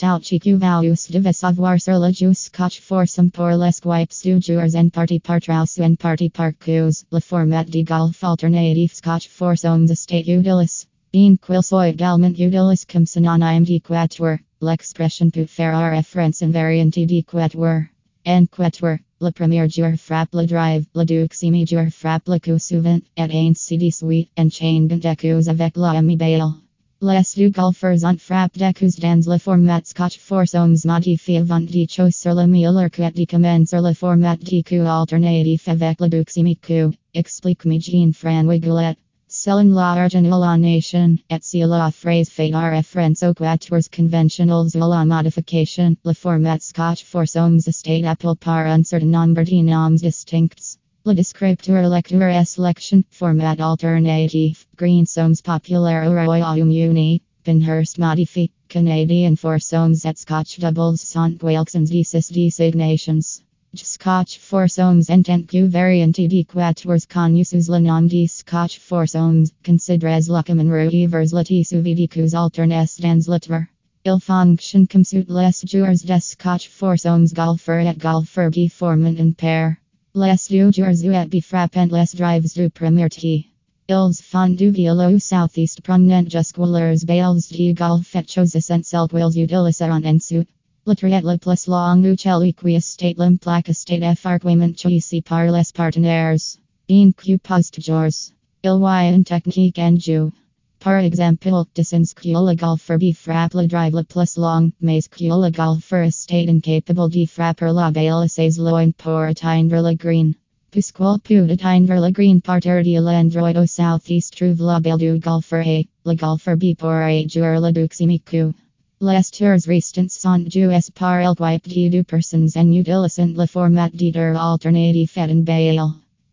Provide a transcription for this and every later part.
Vaus de savoir sur le jus scotch foursome pour les wipes du joueurs en partie par trous en partie par coups. Le format de golf alternatif scotch foursomes estate utilis. Bean quilsoy également utilis comme synonym de quatuor. L'expression peut faire référence invariante de quatuor. En quatuor, le premier joueur frappe le drive, le deuxième joueur frappe le coup suivant, et ainsi de suite, en chaîne de coups avec l'ami bail. Les deux golfers ont frappé des coups dans le format scotch foursomes modifié avant de cho sur le meilleur coup de commencer le format de coup alternatif avec le deuxième coup. Explique-moi Jean-François Goulet. Selling la original nation, et si la phrase fait référence aux quatuors conventionals ou la modification, le format scotch foursomes estate appelé par un certain nombre de noms distincts. Le descripteur lecture et selection, format alternative, greensomes populaire au Royaume-Uni, Pinehurst modifié, Canadian foursomes et scotch doubles sont Wilson's D6 designations. Scotch foursomes en tant que variante de quatuors connusos le nom de Scotch foursomes, considérez la commune vers la tissu de coups alternes dans l'hiver. Il fonctionne comme suit les joueurs de Scotch foursomes golfer et golfer qui forment une paire. Les joueurs et bi frappent les drives du premier. Ils font du vélo southeast promenant jusqu'aux bales de golf et choses essentielles qu'ils utiliseront ensuite. Le triathlon plus long ucel qui estate l'implaque estate farquement choisi par les partenaires. In que post jours. Il y une technique en jeu. Par exemple, distance que le golfer bi frappe le drive le plus long, mais que le golfer estate incapable de frapper la balle loin pour atteindre le green. Puisqu'il peut atteindre le green partir de l'endroit au southeast trouve la balle du golfer et le golfer bi pourrait jouer le deuxième coup. Les tours restants sont joués par el wipe de deux personnes en utilisant le format de der alternatif et bail.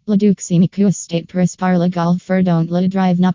Coup estate pris par le golfer dont le drive n'a.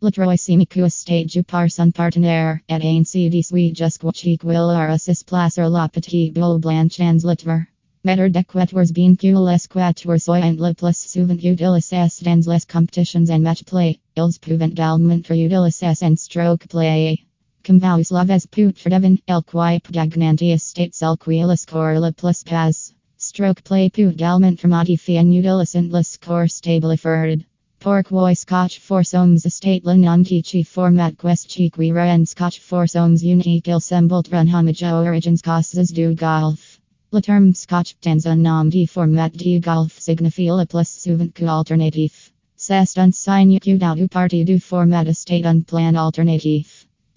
Le troisième coup estate joué par son partenaire, et suite jusqu'au chic will arrosser placer la petite boule blanche en l'hiver. Metter de quatuors bien que les quatuors soient le plus souvent utilisés dans les competitions en match play, ils peuvent également être utilisés en stroke play. Comvaus laves put for devon, el quipe gagnanti estates el quila score le plus pas. Stroke play put galment for modifi en utilicent le score Stableford. Pork voy scotch foursomes estate le non chi format quest chiquira and scotch foursomes unique il semblt run homage origins causes du golf. Le terme scotch un nom de format de golf signifie le plus souvent que alternatif. C'est un signe que du parti du format estate un plan.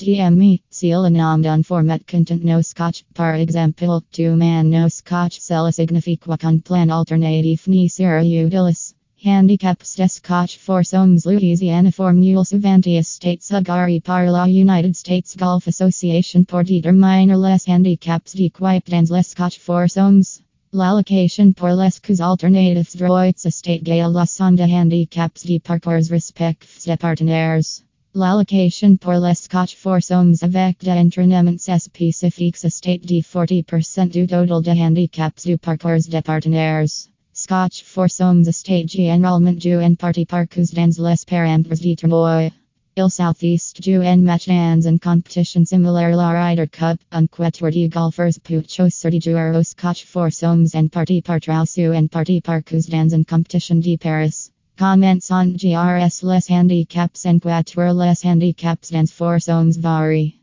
DME, seal and format content no scotch, par exemple, two man no scotch cella significa con plan alternatif ni sera utilis. Handicaps de scotch foursomes Louisiana Formule Suvanti Estates Hagari par la United States Golf Association por determiner les handicaps de quipe dans les scotch foursomes. L'allocation pour les coups alternatifs droits estate gale la sonde handicaps de parcours respects de partenaires. L'allocation pour les scotch foursomes avec des entraînements spécifiques estate de 40% du total de handicaps du parcours de partenaires. Scotch foursomes estate généralement du en partie parcours dans les paramètres de tournoi. Il southeast du en match dans en competition similaire la Ryder Cup, un quatuor de golfers peut choisir de jouer au scotch foursomes en partie par trous ou en partie parcours dans en competition de Paris. Comments on GRS les handicaps and quatuor les handicaps dans foursomes vary.